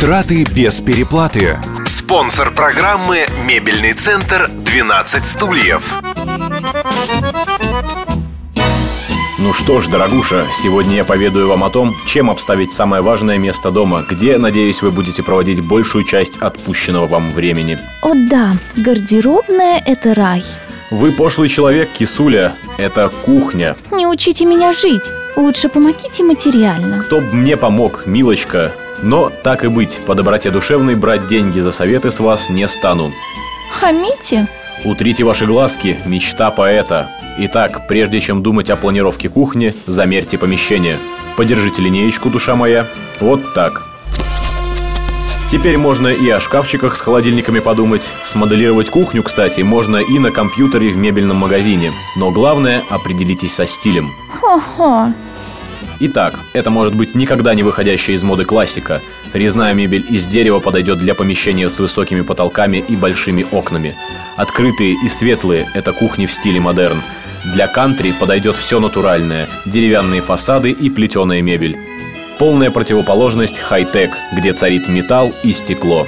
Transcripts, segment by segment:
Траты без переплаты. Спонсор программы «Мебельный центр 12 стульев». Ну что ж, дорогуша, сегодня я поведаю вам о том, чем обставить самое важное место дома, где, надеюсь, вы будете проводить большую часть отпущенного вам времени. О да, гардеробная – это рай. Вы пошлый человек, кисуля. Это кухня. Не учите меня жить. Лучше помогите материально. Кто б мне помог, милочка? Но так и быть, по доброте душевной брать деньги за советы с вас не стану. Хамите? Утрите ваши глазки, мечта поэта. Итак, прежде чем думать о планировке кухни, замерьте помещение. Подержите линеечку, душа моя. Вот так. Теперь можно и о шкафчиках с холодильниками подумать. Смоделировать кухню, кстати, можно и на компьютере в мебельном магазине. Но главное, определитесь со стилем. Хо-хо. Итак, это может быть никогда не выходящая из моды классика. Резная мебель из дерева подойдет для помещения с высокими потолками и большими окнами. Открытые и светлые – это кухни в стиле модерн. Для кантри подойдет все натуральное – деревянные фасады и плетеная мебель. Полная противоположность хай-тек, где царит металл и стекло.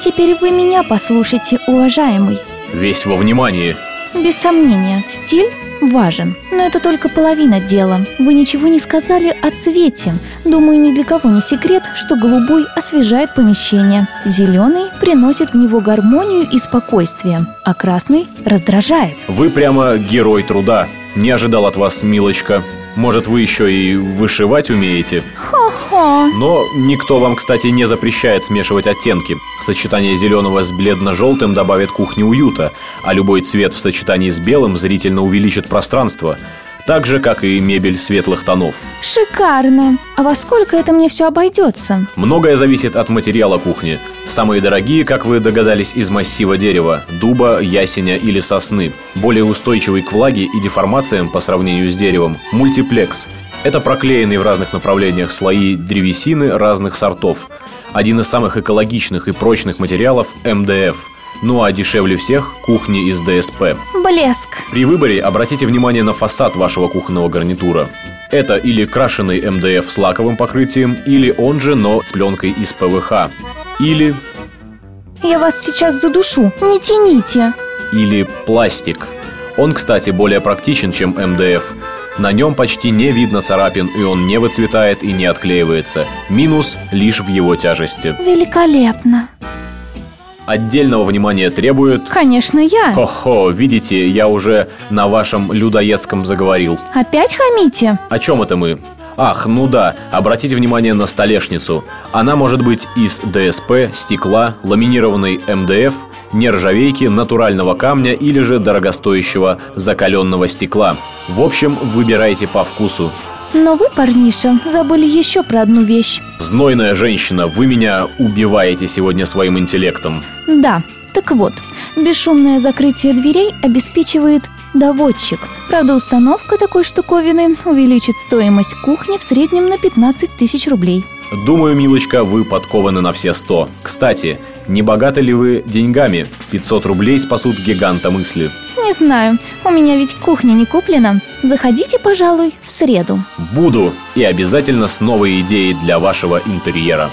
Теперь вы меня послушайте, уважаемый. Весь во внимании. Без сомнения, стиль важен. Но это только половина дела. Вы ничего не сказали о цвете. Думаю, ни для кого не секрет, что голубой освежает помещение. Зеленый приносит в него гармонию и спокойствие, а красный раздражает. Вы прямо герой труда. Не ожидал от вас, милочка. Может, вы еще и вышивать умеете? Хо-хо. Но никто вам, кстати, не запрещает смешивать оттенки. Сочетание зеленого с бледно-желтым добавит кухне уюта, а любой цвет в сочетании с белым зрительно увеличит пространство. Так же, как и мебель светлых тонов. Шикарно. А во сколько это мне все обойдется? Многое зависит от материала кухни. Самые дорогие, как вы догадались, из массива дерева – дуба, ясеня или сосны. Более устойчивый к влаге и деформациям по сравнению с деревом – мультиплекс. Это проклеенные в разных направлениях слои древесины разных сортов. Один из самых экологичных и прочных материалов – МДФ. Ну а дешевле всех – кухни из ДСП. Блеск. При выборе обратите внимание на фасад вашего кухонного гарнитура. Это или крашеный МДФ с лаковым покрытием, или он же, но с пленкой из ПВХ. Или, Я вас сейчас задушу. Не тяните. или пластик. Он, кстати, более практичен, чем МДФ. На нем почти не видно царапин, и он не выцветает и не отклеивается. Минус лишь в его тяжести. Великолепно. Отдельного внимания требует... Конечно, я. Хо-хо, видите, я уже на вашем людоедском заговорил. Опять хамите? О чем это мы? Ах, ну да, обратите внимание на столешницу. Она может быть из ДСП, стекла, ламинированной МДФ, нержавейки, натурального камня или же дорогостоящего закаленного стекла. В общем, выбирайте по вкусу. Но вы, парниша, забыли еще про одну вещь. Знойная женщина, вы меня убиваете сегодня своим интеллектом. Да, так вот, бесшумное закрытие дверей обеспечивает доводчик. Правда, установка такой штуковины увеличит стоимость кухни в среднем на 15 тысяч рублей. Думаю, милочка, вы подкованы на все сто. Кстати, не богаты ли вы деньгами? 500 рублей спасут гиганта мысли. Не знаю, у меня ведь кухня не куплена. Заходите, пожалуй, в среду. Буду и обязательно с новой идеей для вашего интерьера.